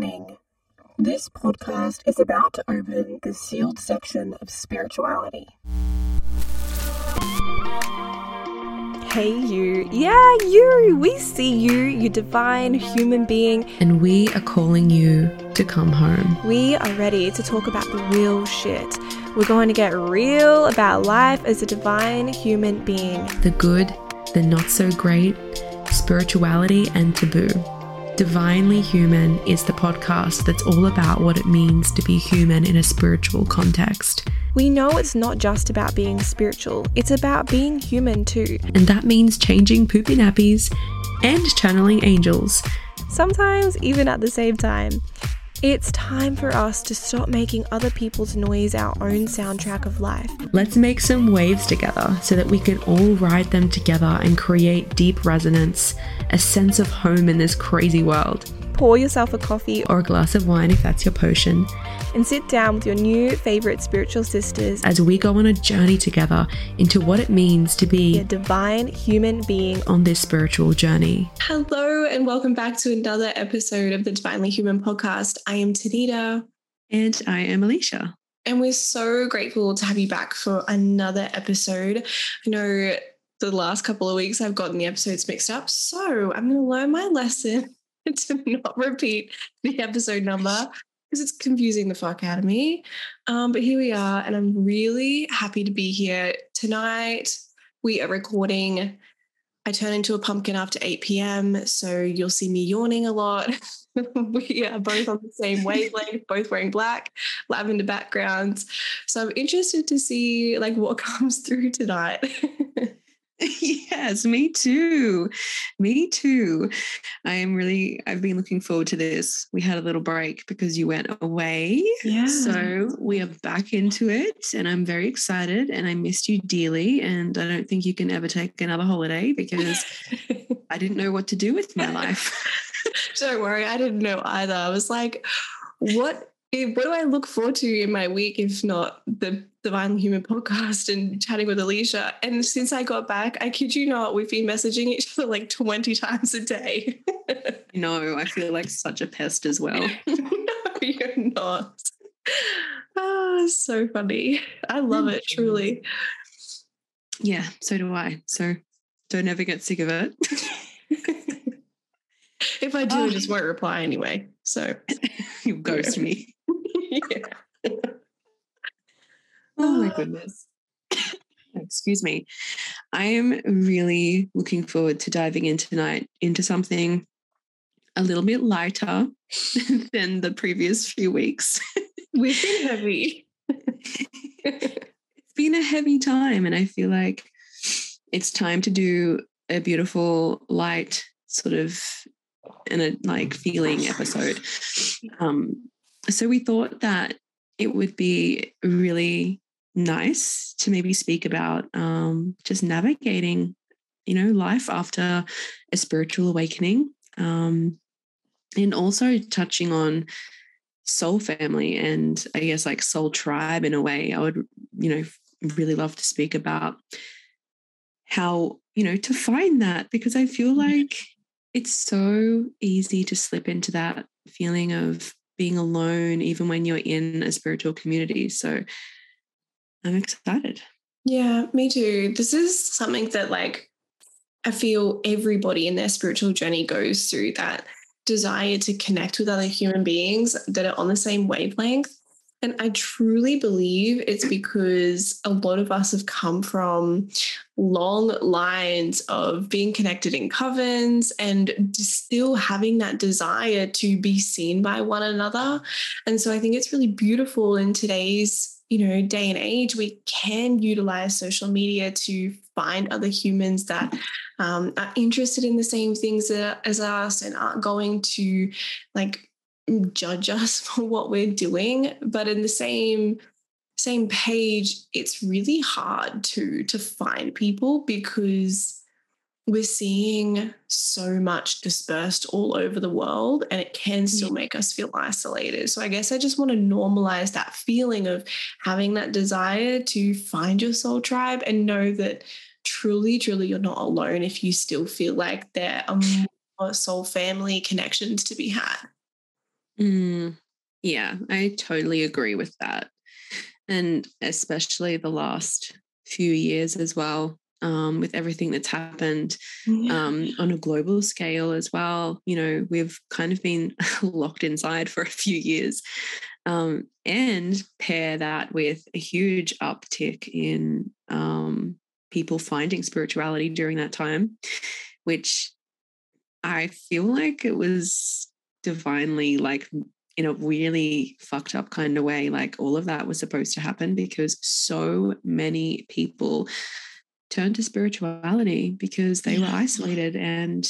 Warning This podcast is about to open the sealed section of spirituality. Hey, you. Yeah, you. We see you, you divine human being. And we are calling you to come home. We are ready to talk about the real shit. We're going to get real about life as a divine human being. The good, the not so great, spirituality, and taboo. Divinely Human is the podcast that's all about what it means to be human in a spiritual context. We know it's not just about being spiritual, it's about being human too. And that means changing poopy nappies and channeling angels. Sometimes even at the same time. It's time for us to stop making other people's noise our own soundtrack of life. Let's make some waves together so that we can all ride them together and create deep resonance, a sense of home in this crazy world. Pour yourself a coffee Or a glass of wine if that's your potion, and sit down with your new favorite spiritual sisters as we go on a journey together into what it means to be a divine human being. on this spiritual journey. Hello, and welcome back to another episode of the Divinely Human podcast. I am Tanita, And I am Aleisha. and we're so grateful to have you back for another episode. I know the last couple of weeks I've gotten the episodes mixed up, so I'm going to learn my lesson to not repeat the episode number because it's confusing the fuck out of me. Um, but here we are, and I'm really happy to be here tonight. We are recording. I turn into a pumpkin after 8 p.m., so you'll see me yawning a lot. we are both on the same wavelength, both wearing black, lavender backgrounds. So I'm interested to see like what comes through tonight. yes, me too. Me too. I am really, I've been looking forward to this. We had a little break because you went away. yeah. So we are back into it and I'm very excited and I missed you dearly. And I don't think you can ever take another holiday because I didn't know what to do with my life. Don't worry, I didn't know either. I was like, what if, what do I look forward to in my week if not the Divine Human podcast and chatting with Aleisha? And since I got back, I kid you not, we've been messaging each other like 20 times a day. no, I feel like such a pest as well. no, you're not. Ah, so funny. I love it, truly. Yeah, so do I. So don't ever get sick of it. if I do, I Oh. just won't reply anyway. So, you ghost me. Yeah. Oh my goodness. Excuse me. I am really looking forward to diving in tonight into something a little bit lighter than the previous few weeks. We've been heavy. It's been a heavy time, and I feel like it's time to do a beautiful, light, sort of, and a like feeling episode. Um, so we thought that it would be really nice to maybe speak about um, just navigating, you know, life after a spiritual awakening, um, and also touching on soul family and I guess like soul tribe in a way. I would, you know, really love to speak about how you know to find that because I feel like it's so easy to slip into that feeling of being alone even when you're in a spiritual community. So I'm excited. Yeah, me too. This is something that, like, I feel everybody in their spiritual journey goes through that desire to connect with other human beings that are on the same wavelength. And I truly believe it's because a lot of us have come from long lines of being connected in covens and still having that desire to be seen by one another. And so I think it's really beautiful in today's you know day and age we can utilize social media to find other humans that um, are interested in the same things as us and aren't going to like judge us for what we're doing but in the same same page it's really hard to to find people because we're seeing so much dispersed all over the world and it can still make us feel isolated. So I guess I just want to normalize that feeling of having that desire to find your soul tribe and know that truly, truly you're not alone if you still feel like there are more soul family connections to be had. Mm, yeah, I totally agree with that. And especially the last few years as well, um, with everything that's happened yeah. um, on a global scale as well. You know, we've kind of been locked inside for a few years. Um, and pair that with a huge uptick in um, people finding spirituality during that time, which I feel like it was divinely like in a really fucked up kind of way. Like all of that was supposed to happen because so many people turned to spirituality because they yeah. were isolated and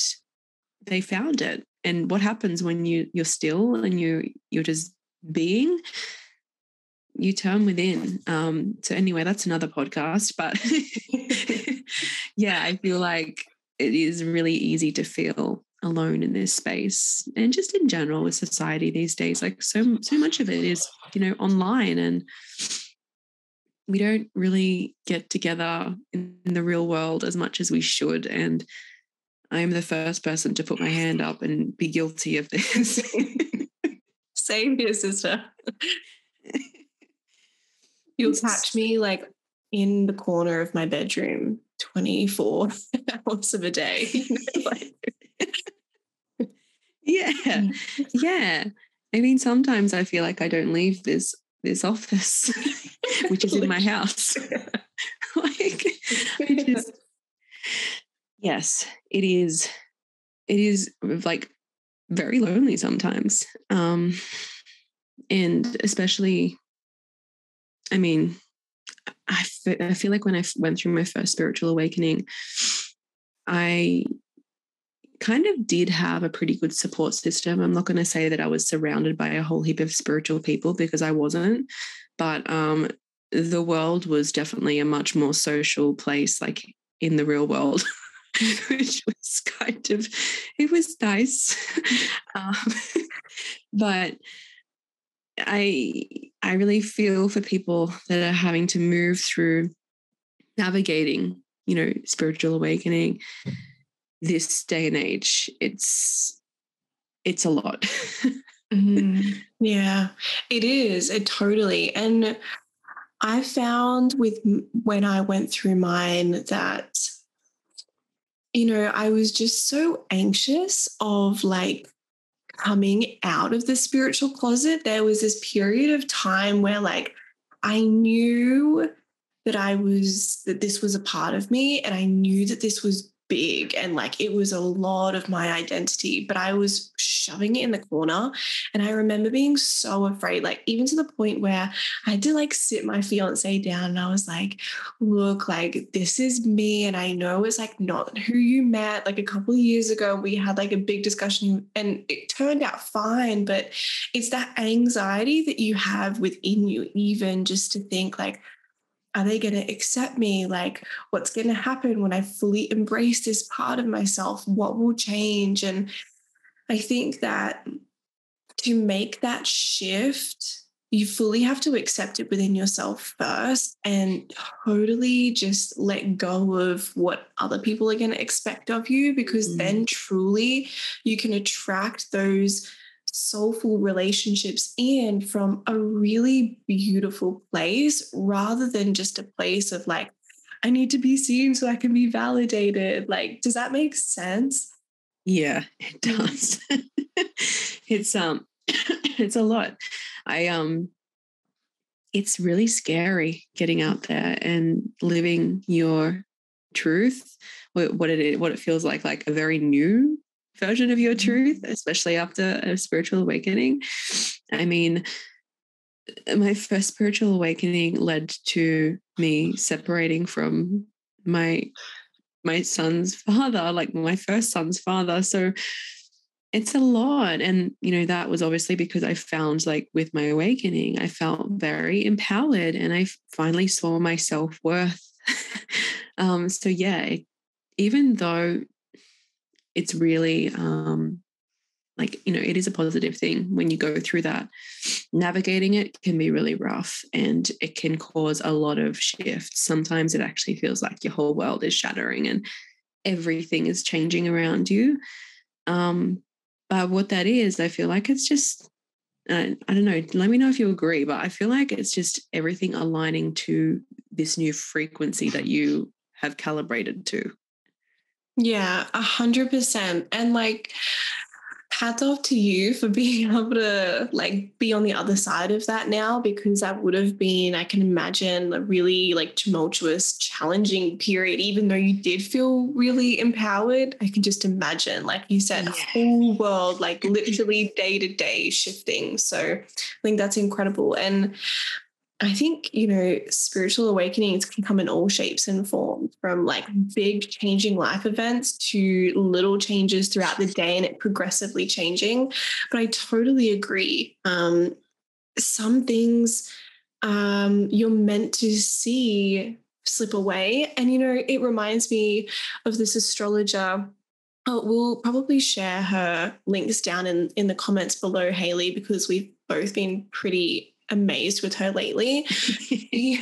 they found it. And what happens when you you're still and you you're just being? You turn within. Um, so anyway, that's another podcast. But yeah, I feel like it is really easy to feel alone in this space and just in general with society these days like so so much of it is you know online and we don't really get together in, in the real world as much as we should and i'm the first person to put my hand up and be guilty of this. Same here sister. You'll catch me like in the corner of my bedroom 24 hours of a day like, yeah. Mm. yeah. I mean sometimes i feel like i don't leave this this office which is in my house. Like just, yes it is it is like very lonely sometimes um and especially i mean I, I feel like when I went through my first spiritual awakening i kind of did have a pretty good support system. I'm not going to say that I was surrounded by a whole heap of spiritual people because I wasn't, but um, the world was definitely a much more social place, like in the real world. which was kind of it was nice um, but i i really feel for people that are having to move through navigating you know spiritual awakening this day and age it's it's a lot mm-hmm. yeah it is it totally and i found with when i went through mine that you know i was just so anxious of like coming out of the spiritual closet there was this period of time where like i knew that i was that this was a part of me and i knew that this was big and like it was a lot of my identity, but I was shoving it in the corner. And I remember being so afraid, like even to the point where I had to like sit my fiance down and I was like, look, like this is me. And I know it's like not who you met. Like a couple of years ago, we had like a big discussion and it turned out fine. But it's that anxiety that you have within you, even just to think like, are they going to accept me? Like, what's going to happen when I fully embrace this part of myself? What will change? And I think that to make that shift, you fully have to accept it within yourself first and totally just let go of what other people are going to expect of you because mm. then truly you can attract those soulful relationships in from a really beautiful place rather than just a place of like, I need to be seen so I can be validated. Like, does that make sense? Yeah, it does. it's um it's a lot. I um it's really scary getting out there and living your truth what it what it feels like like a very new version of your mm-hmm. truth, especially after a spiritual awakening. I mean, my first spiritual awakening led to me separating from my my son's father, like my first son's father. So it's a lot. And, you know, that was obviously because I found like with my awakening, I felt very empowered and I finally saw my self worth. um, so, yeah, even though it's really um, like you know it is a positive thing when you go through that. Navigating it can be really rough and it can cause a lot of shifts. Sometimes it actually feels like your whole world is shattering and everything is changing around you. Um, but what that is i feel like it's just and I, I don't know, let me know if you agree, but I feel like it's just everything aligning to this new frequency that you have calibrated to. Yeah, a hundred percent. And like hats off to you for being able to like be on the other side of that now because that would have been i can imagine a really like tumultuous challenging period even though you did feel really empowered i can just imagine like you said yeah. whole world like literally day to day shifting so i think that's incredible and I think, you know, spiritual awakenings can come in all shapes and forms from like big changing life events to little changes throughout the day and it progressively changing. But I totally agree. Um, some things um, you're meant to see slip away. And, you know, it reminds me of this astrologer. Oh, we'll probably share her links down in, in the comments below, Haley, because we've both been pretty amazed with her lately.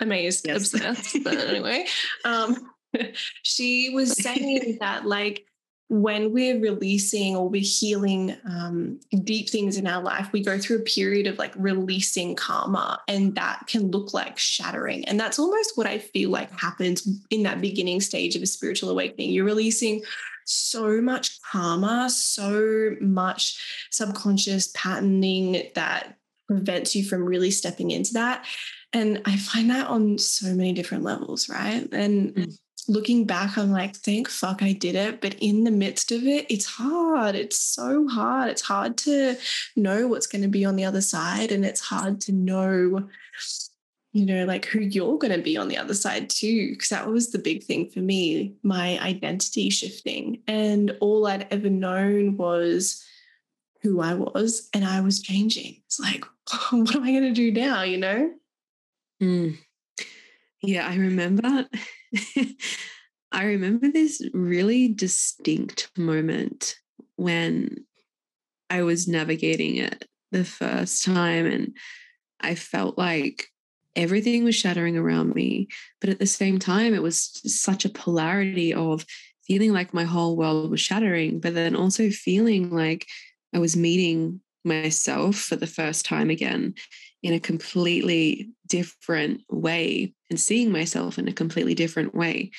amazed, obsessed. But anyway, um, she was saying that like when we're releasing or we're healing um, deep things in our life, we go through a period of like releasing karma, and that can look like shattering. And that's almost what I feel like happens in that beginning stage of a spiritual awakening. You're releasing so much karma, so much subconscious patterning that prevents you from really stepping into that. And I find that on so many different levels, right? And mm. looking back, I'm like, thank fuck I did it. But in the midst of it, it's hard. It's so hard. It's hard to know what's going to be on the other side. And it's hard to know, you know, like who you're going to be on the other side too. Because that was the big thing for me, my identity shifting. And all I'd ever known was, who I was and I was changing. It's like, what am I going to do now? You know? Mm. Yeah, I remember. I remember this really distinct moment when I was navigating it the first time and I felt like everything was shattering around me. But at the same time, it was such a polarity of feeling like my whole world was shattering, but then also feeling like I was meeting myself for the first time again in a completely different way and seeing myself in a completely different way.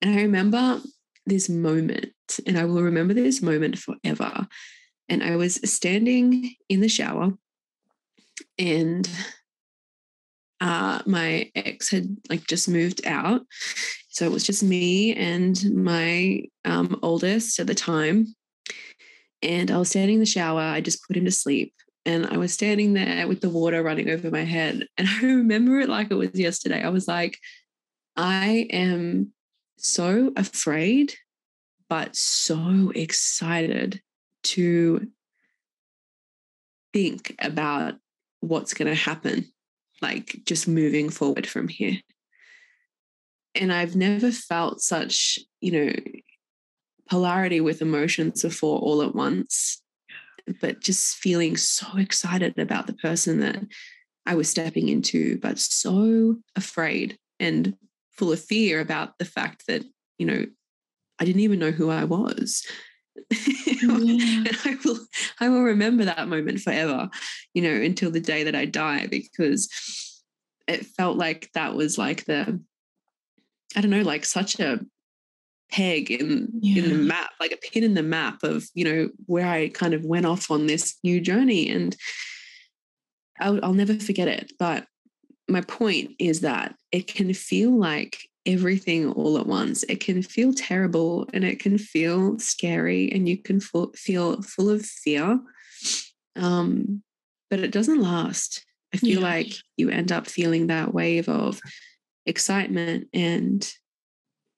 And I remember this moment, and I will remember this moment forever. And I was standing in the shower, and uh, my ex had like just moved out. So it was just me and my um, oldest at the time. And I was standing in the shower. I just put him to sleep. And I was standing there with the water running over my head. And I remember it like it was yesterday. I was like, I am so afraid, but so excited to think about what's going to happen, like just moving forward from here. And I've never felt such, you know, polarity with emotions before all at once, but just feeling so excited about the person that I was stepping into, but so afraid and full of fear about the fact that, you know, I didn't even know who I was. Yeah. and I will I will remember that moment forever, you know, until the day that I die, because it felt like that was like the I don't know, like such a peg in yeah. in the map like a pin in the map of you know where i kind of went off on this new journey and I'll, I'll never forget it but my point is that it can feel like everything all at once it can feel terrible and it can feel scary and you can feel full of fear um, but it doesn't last i feel yeah. like you end up feeling that wave of excitement and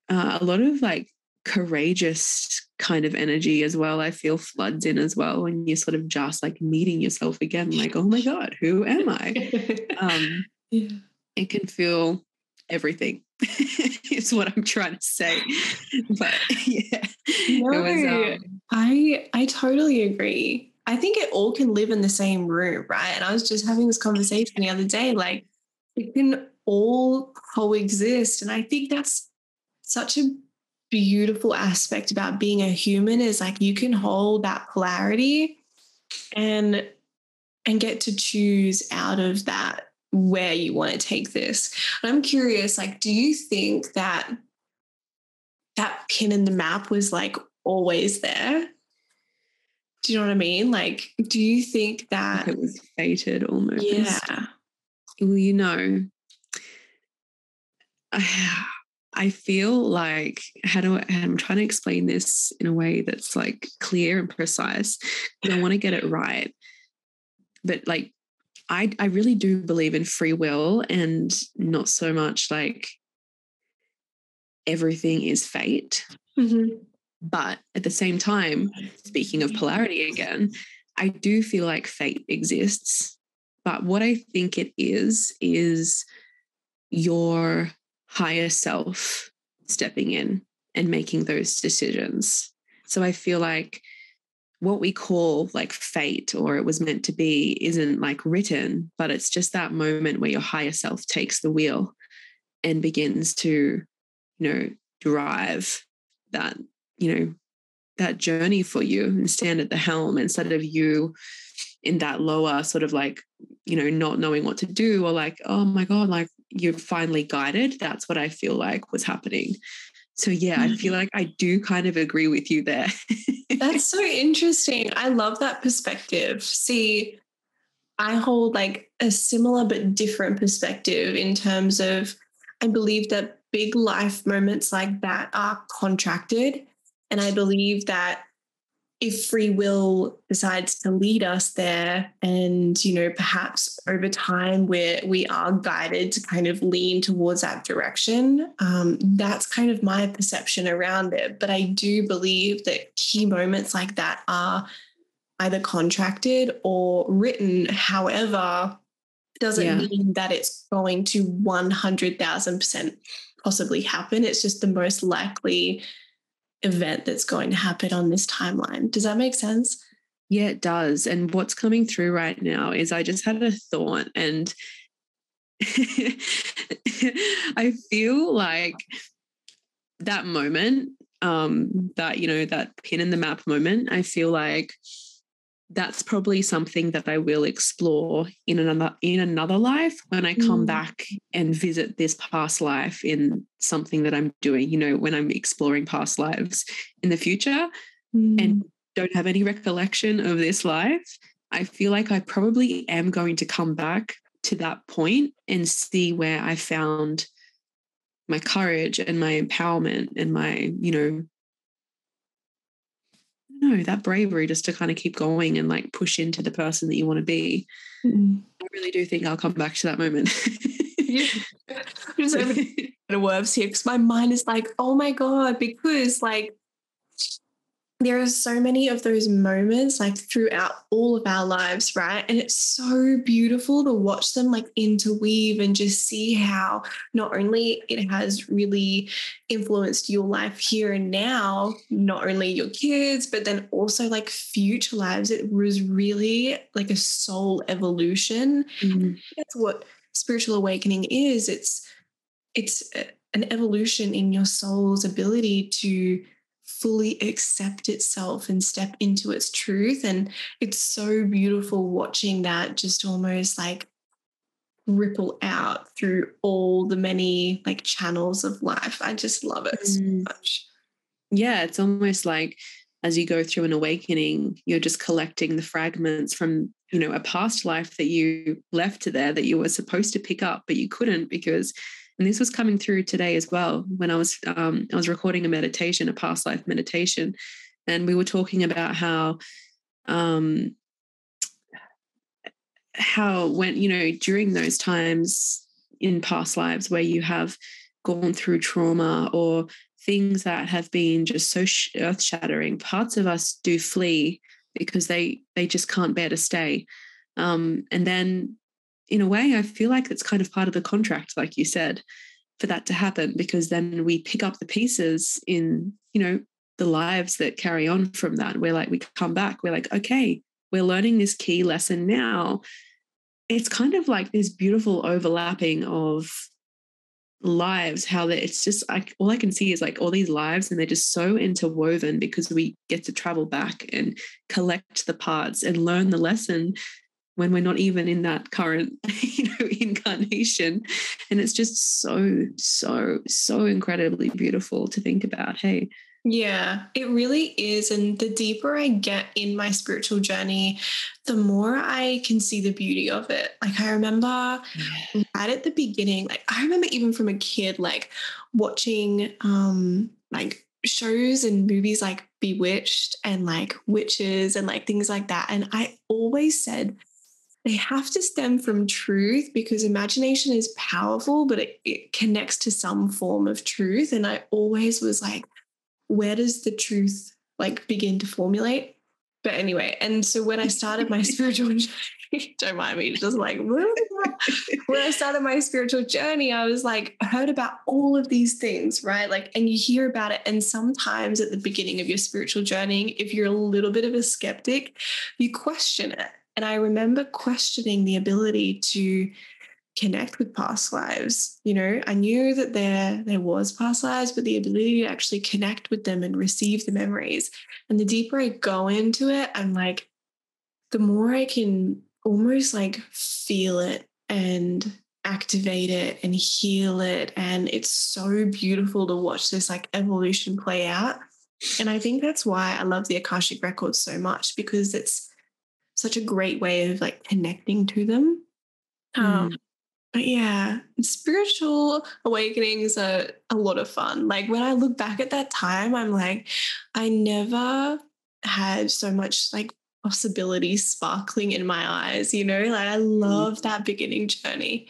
uh, a lot of like courageous kind of energy as well. I feel floods in as well when you're sort of just like meeting yourself again, like, oh my God, who am I? um, yeah. It can feel everything, is what I'm trying to say. But yeah, no, was, um, I I totally agree. I think it all can live in the same room, right? And I was just having this conversation the other day, like it can all coexist. And I think that's such a beautiful aspect about being a human is like you can hold that polarity and and get to choose out of that where you want to take this. And I'm curious, like, do you think that that pin in the map was like always there? Do you know what I mean? Like, do you think that it was fated almost? Yeah. Well, you know, I, I feel like how do I, I'm trying to explain this in a way that's like clear and precise. I want to get it right, but like I I really do believe in free will and not so much like everything is fate. Mm-hmm. But at the same time, speaking of polarity again, I do feel like fate exists. But what I think it is, is your higher self stepping in and making those decisions. So I feel like what we call like fate or it was meant to be isn't like written, but it's just that moment where your higher self takes the wheel and begins to, you know, drive that you know that journey for you and stand at the helm instead of you in that lower sort of like you know not knowing what to do or like oh my god like you're finally guided that's what i feel like was happening. So yeah i feel mm-hmm. like i do kind of agree with you there. That's so interesting. I love that perspective. See i hold like a similar but different perspective in terms of i believe that big life moments like that are contracted and I believe that if free will decides to lead us there and you know perhaps over time where we are guided to kind of lean towards that direction um, that's kind of my perception around it. But i do believe that key moments like that are either contracted or written. However doesn't yeah. mean that it's going to 100,000% possibly happen. It's just the most likely event that's going to happen on this timeline. Does that make sense? Yeah, it does. And what's coming through right now is I just had a thought and I feel like that moment, um, that, you know, that pin in the map moment, I feel like that's probably something that I will explore in another in another life when I come mm. back and visit this past life in something that I'm doing, you know, when I'm exploring past lives in the future mm. and don't have any recollection of this life, I feel like I probably am going to come back to that point and see where I found my courage and my empowerment and my, you know, know that bravery just to kind of keep going and like push into the person that you want to be. Mm i really do think i'll come back to that moment. Yeah. just a words here because my mind is like oh my god because like there are so many of those moments like throughout all of our lives, right? And it's so beautiful to watch them like interweave and just see how not only it has really influenced your life here and now, not only your kids, but then also like future lives. It was really like a soul evolution. Mm-hmm. That's what spiritual awakening is. It's it's an evolution in your soul's ability to fully accept itself and step into its truth. And it's so beautiful watching that just almost like ripple out through all the many like channels of life. I just love it so mm. much. Yeah, it's almost like as you go through an awakening, you're just collecting the fragments from, you know, a past life that you left there that you were supposed to pick up, but you couldn't because and this was coming through today as well when I was um, I was recording a meditation, a past life meditation, and we were talking about how um, how when you know during those times in past lives where you have gone through trauma or things that have been just so earth shattering, parts of us do flee because they they just can't bear to stay. Um, and then in a way, I feel like it's kind of part of the contract, like you said, for that to happen, because then we pick up the pieces in, you know, the lives that carry on from that. We're like, we come back, we're like, okay, we're learning this key lesson now. It's kind of like this beautiful overlapping of lives, how that it's just like all I can see is like all these lives and they're just so interwoven because we get to travel back and collect the parts and learn the lesson when we're not even in that current you know incarnation and it's just so so so incredibly beautiful to think about hey yeah, it really is. And the deeper I get in my spiritual journey, the more I can see the beauty of it. Like, I remember yeah. right at the beginning, like, I remember even from a kid, like, watching, um, like, shows and movies like Bewitched and like witches and like things like that. And I always said, they have to stem from truth because imagination is powerful, but it, it connects to some form of truth. And I always was like, where does the truth like begin to formulate? But anyway, and so when I started my spiritual journey, don't mind me, just like when I started my spiritual journey, I was like, heard about all of these things, right? Like, and you hear about it. And sometimes at the beginning of your spiritual journey, if you're a little bit of a skeptic, you question it. And I remember questioning the ability to connect with past lives. You know, I knew that there there was past lives, but the ability to actually connect with them and receive the memories. And the deeper I go into it, I'm like, the more I can almost like feel it and activate it and heal it. And it's so beautiful to watch this like evolution play out. And I think that's why I love the Akashic Records so much because it's such a great way of like connecting to them. Um, mm. But yeah, spiritual awakenings are a lot of fun. Like when I look back at that time, I'm like, I never had so much like possibility sparkling in my eyes, you know? Like I mm. love that beginning journey.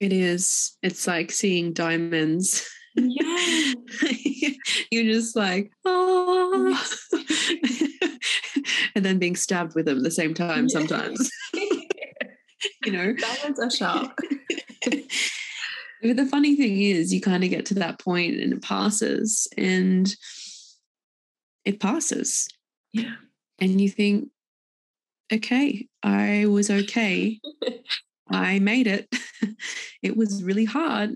It is. It's like seeing diamonds. Yeah. You're just like, oh. and then being stabbed with them at the same time sometimes. You know? Diamonds are sharp but the funny thing is you kind of get to that point and it passes and it passes. Yeah. And you think okay i was okay. I made it. It was really hard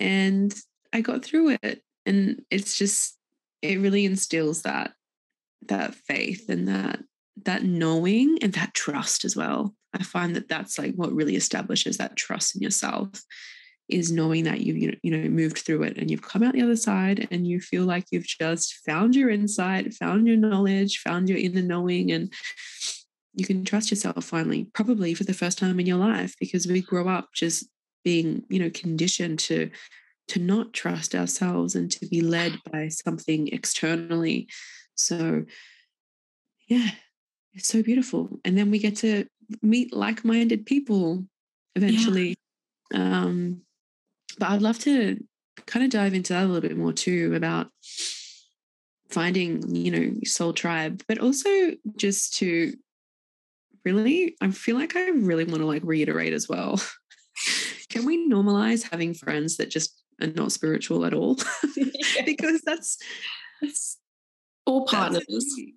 and i got through it and it's just it really instills that that faith and that that knowing and that trust as well I find that that's like what really establishes that trust in yourself is knowing that you've you know moved through it and you've come out the other side and you feel like you've just found your insight, found your knowledge, found your inner knowing and you can trust yourself finally, probably for the first time in your life because we grow up just being, you know, conditioned to to not trust ourselves and to be led by something externally. So yeah, it's so beautiful. And then we get to meet like-minded people eventually. Yeah. Um, but I'd love to kind of dive into that a little bit more too about finding, you know, soul tribe, but also just to really, I feel like I really want to like reiterate as well. Can we normalize having friends that just are not spiritual at all? because that's that's all partners,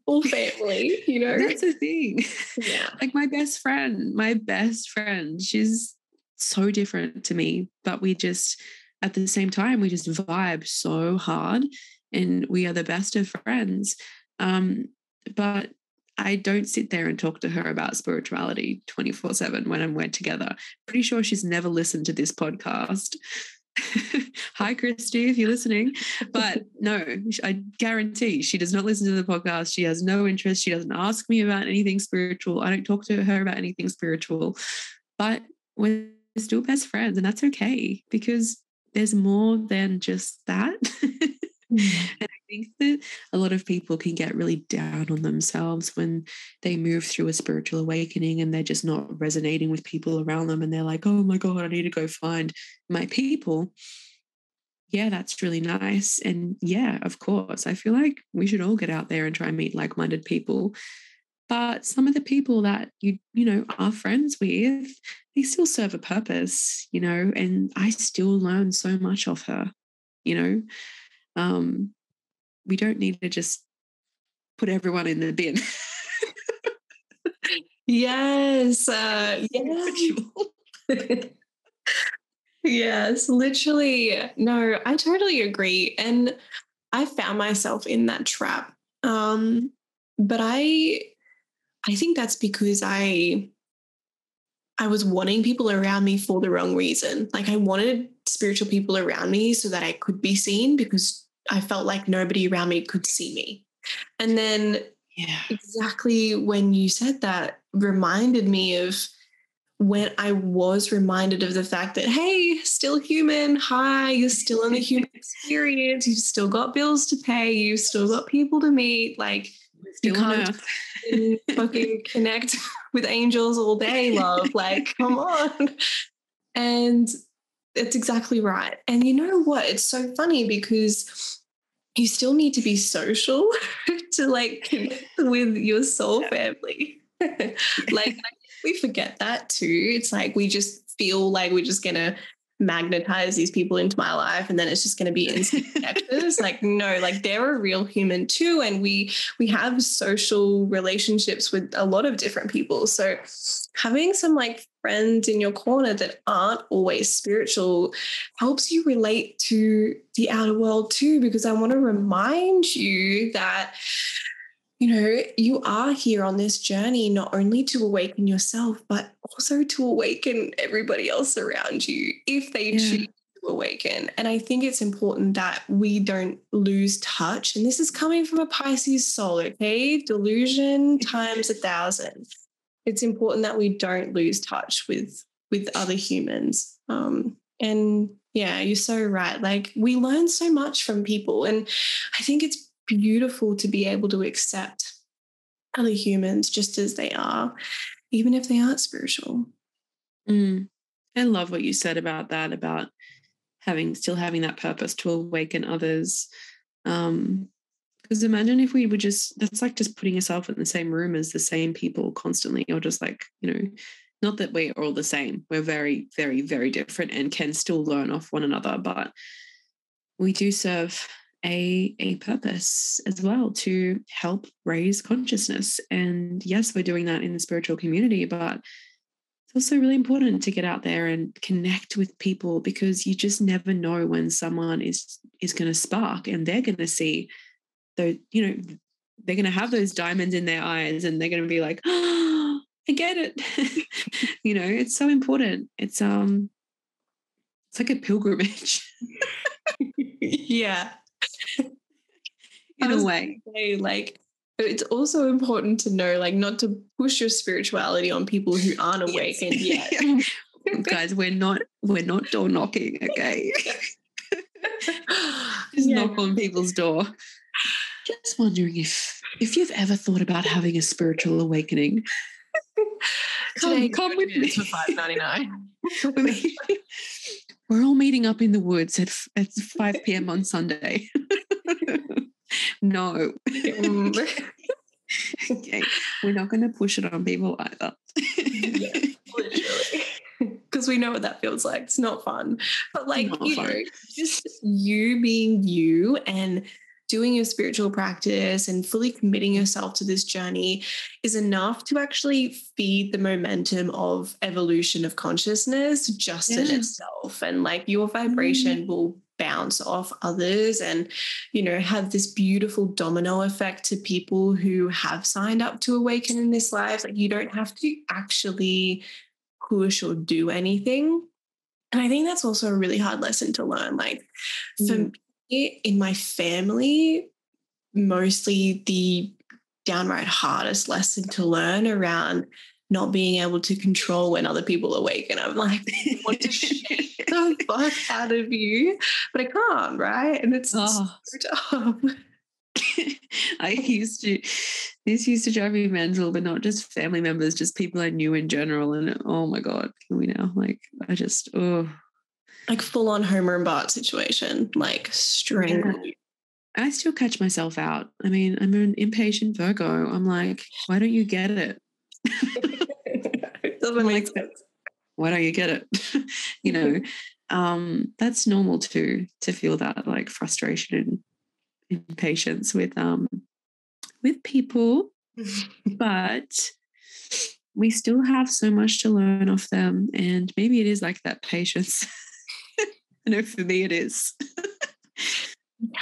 all family, you know. That's the thing. Yeah. like my best friend, my best friend, she's so different to me, but we just, at the same time, we just vibe so hard and we are the best of friends. Um, but I don't sit there and talk to her about spirituality 24 7 when I'm we're together. Pretty sure she's never listened to this podcast. Hi, Christy, if you're listening. But no, I guarantee she does not listen to the podcast. She has no interest. She doesn't ask me about anything spiritual. I don't talk to her about anything spiritual. But we're still best friends, and that's okay because there's more than just that. Mm. and I think that a lot of people can get really down on themselves when they move through a spiritual awakening and they're just not resonating with people around them and they're like, oh my God, I need to go find my people. Yeah, that's really nice. And yeah, of course, I feel like we should all get out there and try and meet like minded people. But some of the people that you, you know, are friends with, they still serve a purpose, you know, and I still learn so much of her, you know um, we don't need to just put everyone in the bin. yes. Uh, yes. yes, literally. No, I totally agree. And I found myself in that trap. Um, but I I think that's because I I was wanting people around me for the wrong reason. Like I wanted spiritual people around me so that I could be seen because I felt like nobody around me could see me. And then Yeah. exactly when you said that reminded me of when I was reminded of the fact that, hey, still human. Hi, you're still in the human experience. You've still got bills to pay. You've still got people to meet. Like, you can't fucking connect with angels all day, love. Like, come on. And it's exactly right. And you know what? It's so funny because you still need to be social to like connect with your soul family. like we forget that too. It's like we just feel like we're just gonna magnetize these people into my life and then it's just going to be instant connectors like no like they're a real human too and we we have social relationships with a lot of different people. So having some like friends in your corner that aren't always spiritual helps you relate to the outer world too because i want to remind you that you know, you are here on this journey not only to awaken yourself, but also to awaken everybody else around you if they Yeah. choose to awaken. And I think it's important that we don't lose touch. And this is coming from a Pisces soul, okay? Delusion times a thousand. It's important that we don't lose touch with with other humans. Um, and yeah, you're so right. Like we learn so much from people, and I think it's beautiful to be able to accept other humans just as they are, even if they aren't spiritual. Mm. I love what you said about that, about having still having that purpose to awaken others. Um, because imagine if we were just that's like just putting yourself in the same room as the same people constantly, or just like, you know, not that we're all the same. We're very, very, very different and can still learn off one another, but we do serve a a purpose as well to help raise consciousness. And yes, we're doing that in the spiritual community, but it's also really important to get out there and connect with people because you just never know when someone is is going to spark and they're going to see those you know they're going to have those diamonds in their eyes and they're going to be like oh, i get it you know it's so important it's um it's like a pilgrimage yeah. In I a was way say, like, it's also important to know, like, not to push your spirituality on people who aren't awakened yet. guys we're not we're not door knocking okay just Yeah. knock on people's door. Just wondering if if you've ever thought about having a spiritual awakening. Come, Today, come with me. for five ninety nine. We're We're all meeting up in the woods at at five p.m. on Sunday. no, mm. okay, we're not going to push it on people either. literally. Because we know what that feels like. It's not fun. But like, Not you fun. know, just you being you and doing your spiritual practice and fully committing yourself to this journey is enough to actually feed the momentum of evolution of consciousness just in itself. And like your mm-hmm. vibration will bounce off others and you know have this beautiful domino effect to people who have signed up to awaken in this life like you don't have to actually push or do anything. And I think that's also a really hard lesson to learn. Like for Mm. me, in my family, mostly the downright hardest lesson to learn around not being able to control when other people awake. And I'm like, I want to shake the fuck out of you, but I can't, right? And it's Oh. so tough. I used to, this used to drive me mental, but not just family members, just people I knew in general. And oh my God, can we now? Like, I just, oh, Like full on Homer and Bart situation, like strangle you. I still catch myself out. I mean, I'm an impatient Virgo. I'm like, why don't you get it? Doesn't make sense. Why don't you get it? you know, um, that's normal too, to feel that like frustration and impatience with um with people. but we still have so much to learn off them. And maybe it is like that patience. I know for me it is. Yeah,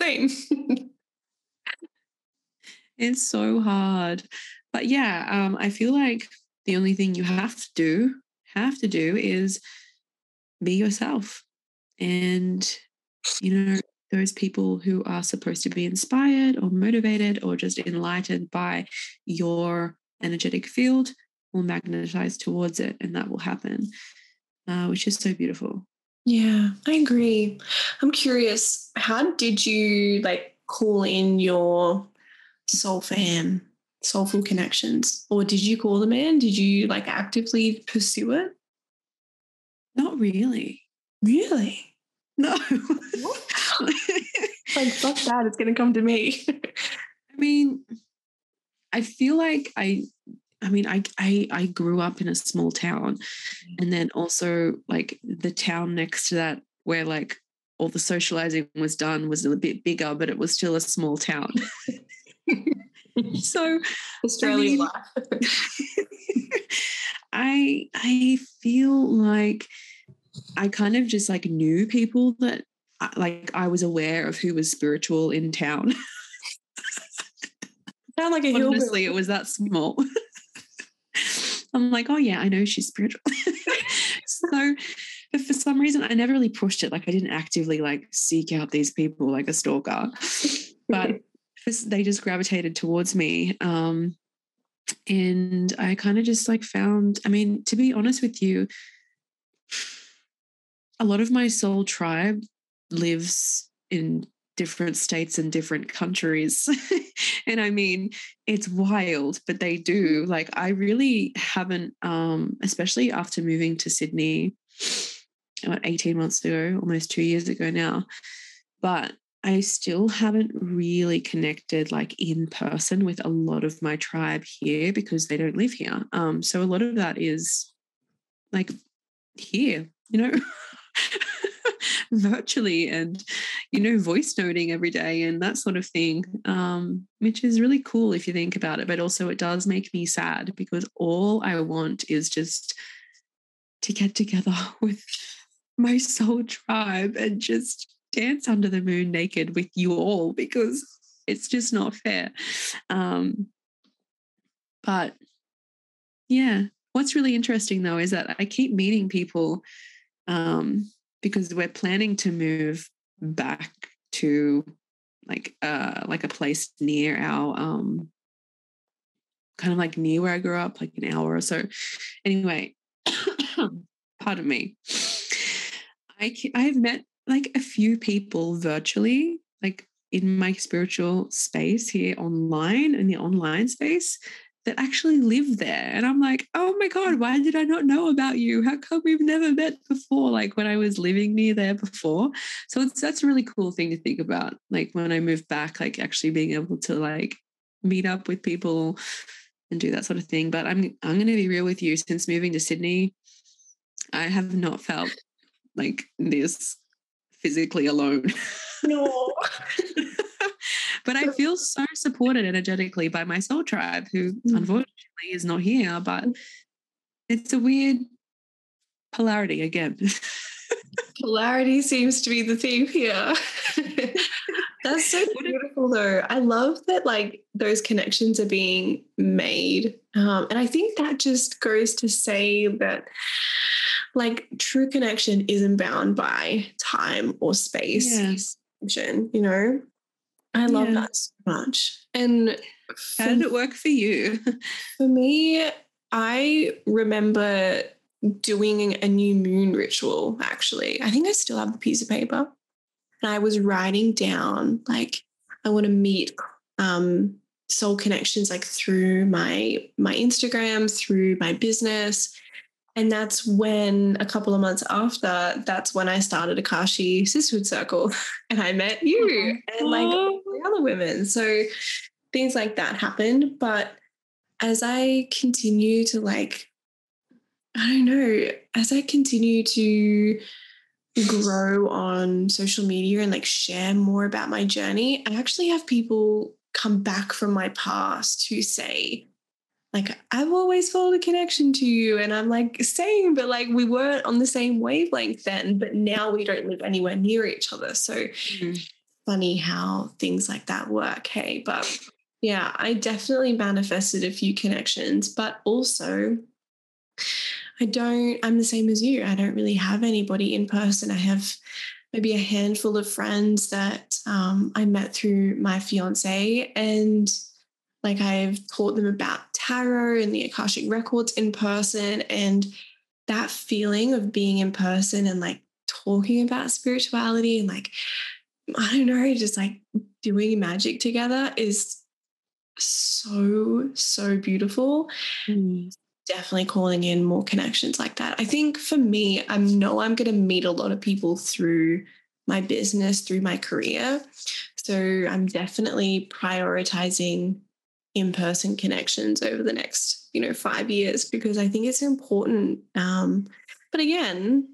same. It's so hard. but yeah, um, I feel like the only thing you have to do, have to do is be yourself. And, you know, those people who are supposed to be inspired or motivated or just enlightened by your energetic field will magnetize towards it and that will happen, uh, which is so beautiful. Yeah, I agree. I'm curious, how did you like call in your soul fam, soulful connections? Or did you call them in? Did you like actively pursue it? Not really. Really? No. like, fuck that. It's going to come to me. I mean, I feel like I I mean, I, I I grew up in a small town, and then also like the town next to that, where like all the socializing was done, was a bit bigger, but it was still a small town. so Australian I, mean, I I feel like I kind of just like knew people that uh, like I was aware of who was spiritual in town. Sound like a Honestly, it was that small. I'm like, oh yeah, I know she's spiritual. so but for some reason I never really pushed it. Like I didn't actively like seek out these people like a stalker. But they just gravitated towards me. Um, and I kind of just like found, I mean, to be honest with you, a lot of my soul tribe lives in different states and different countries. and I mean, it's wild, but they do. Like, I really haven't, um, especially after moving to Sydney about 18 months ago, almost two years ago now. But I still haven't really connected like in person with a lot of my tribe here because they don't live here. Um, so a lot of that is like here, you know, virtually and, you know, voice noting every day and that sort of thing, um, which is really cool if you think about it. But also, it does make me sad because all I want is just to get together with my soul tribe and just dance under the moon naked with you all because it's just not fair. Um, but yeah, what's really interesting though is that I keep meeting people um, because we're planning to move back to like uh like a place near our um kind of like near where I grew up, like an hour or so. Anyway, pardon me. I I've met like a few people virtually, like in my spiritual space here online, in the online space, that actually live there. And I'm like, oh my God, why did I not know about you? How come we've never met before? Like when I was living near there before. So it's that's a really cool thing to think about. Like when I moved back, like actually being able to like meet up with people and do that sort of thing. But I'm I'm gonna be real with you, since moving to Sydney, I have not felt like this physically alone. No. but I feel so supported energetically by my soul tribe, who mm. unfortunately is not here. But it's a weird polarity again. polarity seems to be the theme here. That's so beautiful, though. I love that, like, those connections are being made. Um, and I think that just goes to say that like true connection isn't bound by time or space. Yes. You know, I love yeah. that so much. And how did it work for you? For me, I remember doing a new moon ritual actually. I think I still have a piece of paper. And I was writing down like I want to meet um soul connections like through my my Instagram, through my business, and that's when a couple of months after, that's when I started Akashic Sisterhood Circle and I met you oh and like all the other women. So things like that happened. But as I continue to like, I don't know, as I continue to grow on social media and like share more about my journey, I actually have people come back from my past who say, like I've always felt a connection to you. And I'm like, same, but like we weren't on the same wavelength then, but now we don't live anywhere near each other. So mm-hmm. funny how things like that work. Hey, but Yeah, I definitely manifested a few connections, but also I don't, I'm the same as you. I don't really have anybody in person. I have maybe a handful of friends that um, I met through my fiance, and like I've taught them about tarot and the Akashic records in person. And that feeling of being in person and like talking about spirituality and like, I don't know, just like doing magic together is so, so beautiful. Mm definitely calling in more connections like that. I think for me, I know I'm going to meet a lot of people through my business, through my career. So I'm definitely prioritizing in-person connections over the next, you know, five years because I think it's important. Um, but again,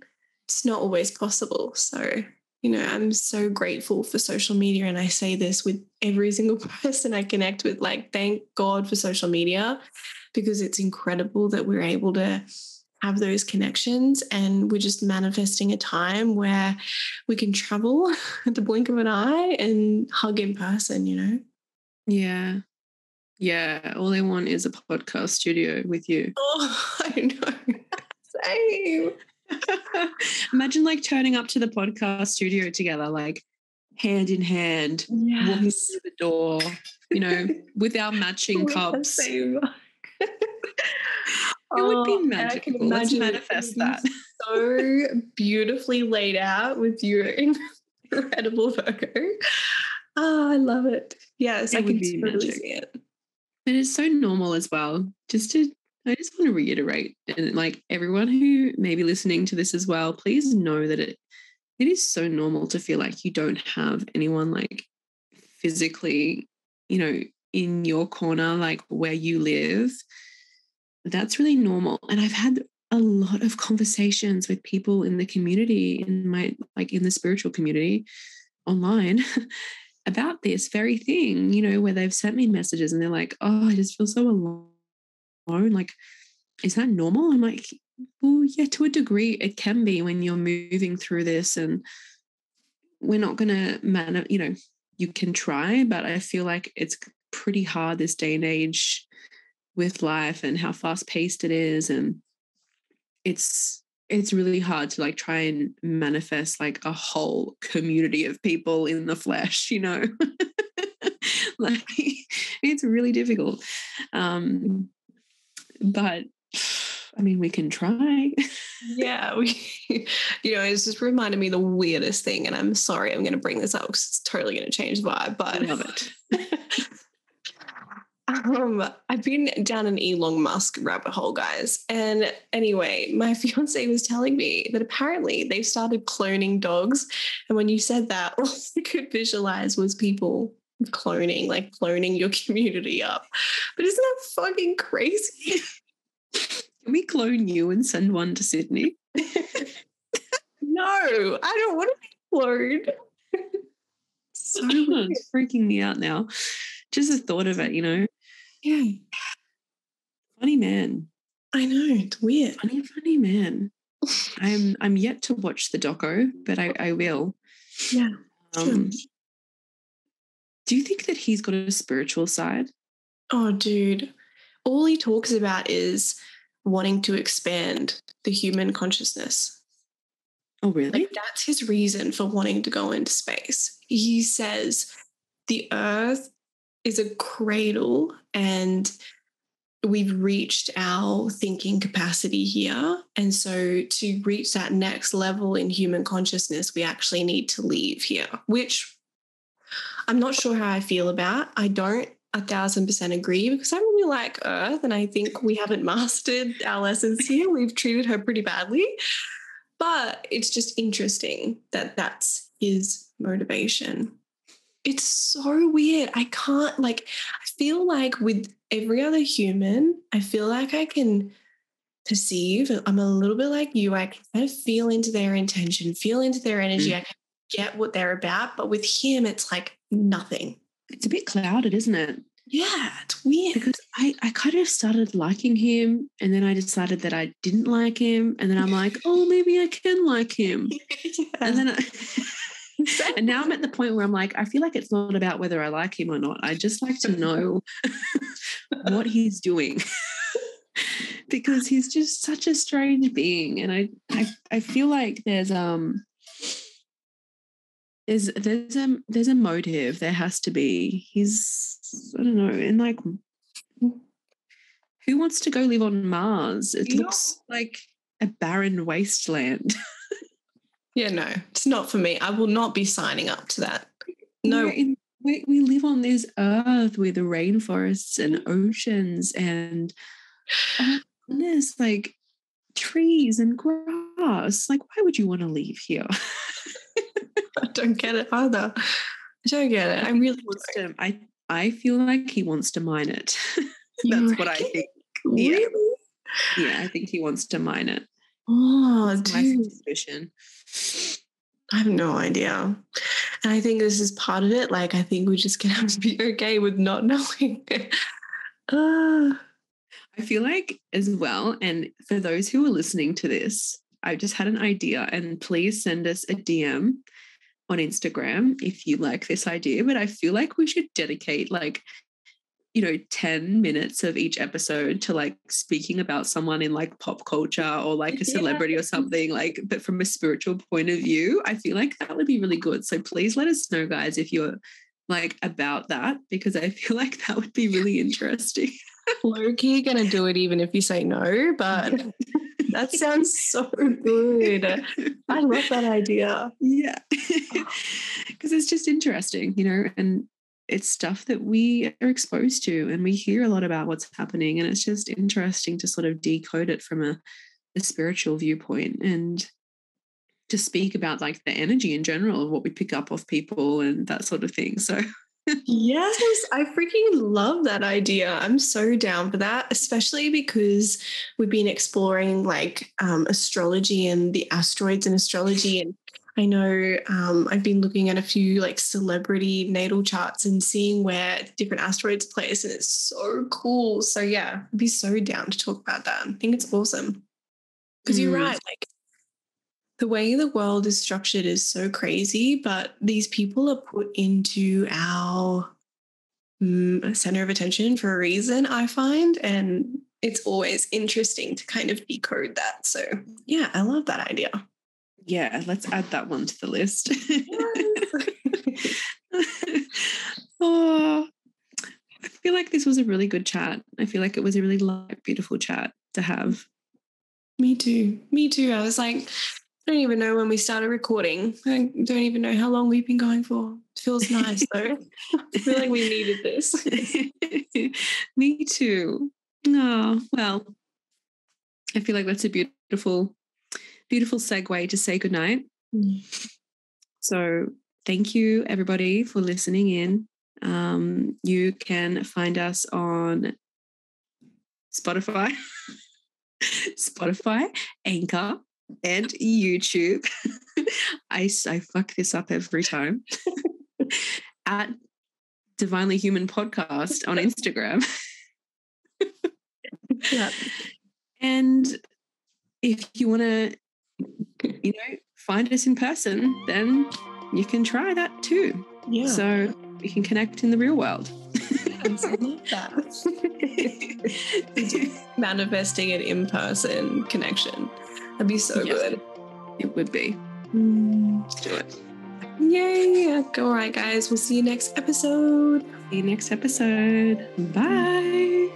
it's not always possible. So you know, I'm so grateful for social media. And I say this with every single person I connect with like, thank God for social media because it's incredible that we're able to have those connections and we're just manifesting a time where we can travel at the blink of an eye and hug in person, you know? Yeah. Yeah. All I want is a podcast studio with you. Oh, I know. Same. Imagine like turning up to the podcast studio together, like hand in hand, yes. walking through the door, you know, with our matching cups. it would be oh, magical. Let's manifest that. So beautifully laid out with your incredible photo. Oh, ah, I love it. Yes, it I can totally magic. see it. It is so normal as well. Just to, I just want to reiterate, and like everyone who may be listening to this as well, please know that it it is so normal to feel like you don't have anyone like physically, you know, in your corner, like where you live, that's really normal. And I've had a lot of conversations with people in the community, in my, like in the spiritual community online about this very thing, you know, where they've sent me messages and they're like, oh, I just feel so alone. Like, is that normal? I'm like, well, yeah, to a degree, it can be when you're moving through this and we're not going to man, you know, you can try, but I feel like it's pretty hard this day and age with life and how fast paced it is and it's it's really hard to like try and manifest like a whole community of people in the flesh you know? Like it's really difficult. Um but i mean we can try. Yeah we you know it's just reminded me the weirdest thing and i'm sorry i'm going to bring this up because it's totally going to change the vibe but I love it Um, I've been down an Elon Musk rabbit hole, guys. And anyway, my fiance was telling me that apparently they've started cloning dogs. And when you said that, all I could visualize was people cloning, like cloning your community up. But isn't that fucking crazy? Can we clone you and send one to Sydney? no, I don't want to be cloned. so much freaking me out now. Just the thought of it, you know. Yeah. Funny man. I know. It's weird. Funny, funny man. I'm I'm yet to watch the doco, but I, I will. Yeah. Um, do you think that he's got a spiritual side? Oh, dude. All he talks about is wanting to expand the human consciousness. Oh, really? Like that's his reason for wanting to go into space. He says the earth is a cradle and we've reached our thinking capacity here. And so to reach that next level in human consciousness, we actually need to leave here, which I'm not sure how I feel about. I don't a thousand percent agree because I really like Earth and I think we haven't mastered our lessons here. We've treated her pretty badly. But it's just interesting that that's his motivation it's so weird. I can't like I feel like with every other human, I feel like I can perceive. I'm a little bit like you. I can kind of feel into their intention, feel into their energy. Mm. I can get what they're about. But with him, it's like nothing. It's a bit clouded, isn't it? Yeah, it's weird. Because I, I kind of started liking him and then I decided that I didn't like him. And then I'm like, oh, maybe I can like him. yeah. And then I and now I'm at the point where I'm like, I feel like it's not about whether I like him or not. I just like to know what he's doing. because he's just such a strange being. And I, I I feel like there's um there's there's a there's a motive. There has to be. He's I don't know, and like who wants to go live on Mars? It Yeah. looks like a barren wasteland. Yeah, no, it's not for me. I will not be signing up to that. No, in- we, we live on this earth with rainforests and oceans and oh goodness, like trees and grass. Like, why would you want to leave here? I don't get it either. I don't get it. I'm really to, I I feel like he wants to mine it. That's what I think. Yeah. Really? Yeah, I think he wants to mine it. Oh, dude. suspicion. I have no idea. And I think this is part of it. Like, I think we just gonna have to be okay with not knowing. I feel like as well, and for those who are listening to this, I just had an idea, and please send us a DM on Instagram if you like this idea. But I feel like we should dedicate like, you know, 10 minutes of each episode to like speaking about someone in like pop culture or like a Yeah. celebrity or something, like, but from a spiritual point of view. I feel like that would be really good. So please let us know, guys, if you're like about that, because I feel like that would be really interesting. low key gonna do it even if you say no, but that sounds so good. I love that idea. Yeah. Because it's just interesting, you know, and it's stuff that we are exposed to and we hear a lot about what's happening. And it's just interesting to sort of decode it from a, a spiritual viewpoint and to speak about like the energy in general of what we pick up off people and that sort of thing. So Yes, I freaking love that idea. I'm so down for that, especially because we've been exploring like um, astrology and the asteroids and astrology. And I know um, I've been looking at a few like celebrity natal charts and seeing where different asteroids place, and it's so cool. So yeah, I'd be so down to talk about that. I think it's awesome. Because you're Mm. right, like the way the world is structured is so crazy, but these people are put into our mm, center of attention for a reason, I find. And it's always interesting to kind of decode that. So, yeah, I love that idea. Yeah, let's add that one to the list. oh, I feel like this was a really good chat. I feel like it was a really light, beautiful chat to have. Me too. Me too. I was like, I don't even know when we started recording. I don't even know how long we've been going for. It feels nice though. I feel like we needed this. Me too. Oh, well, I feel like that's a beautiful, beautiful segue to say goodnight. So thank you everybody for listening in. Um, you can find us on Spotify, Spotify, Anchor, and YouTube. I, I fuck this up every time. At Divinely Human Podcast on Instagram. Yeah. And if you want to, you know, find us in person, then you can try that too. Yeah. So we can connect in the real world. Yes, I love that. Manifesting an in person connection. That'd be so Yeah. good. it would be. Mm. Let's do it. Yay. All right, guys. We'll see you next episode. See you next episode. Bye.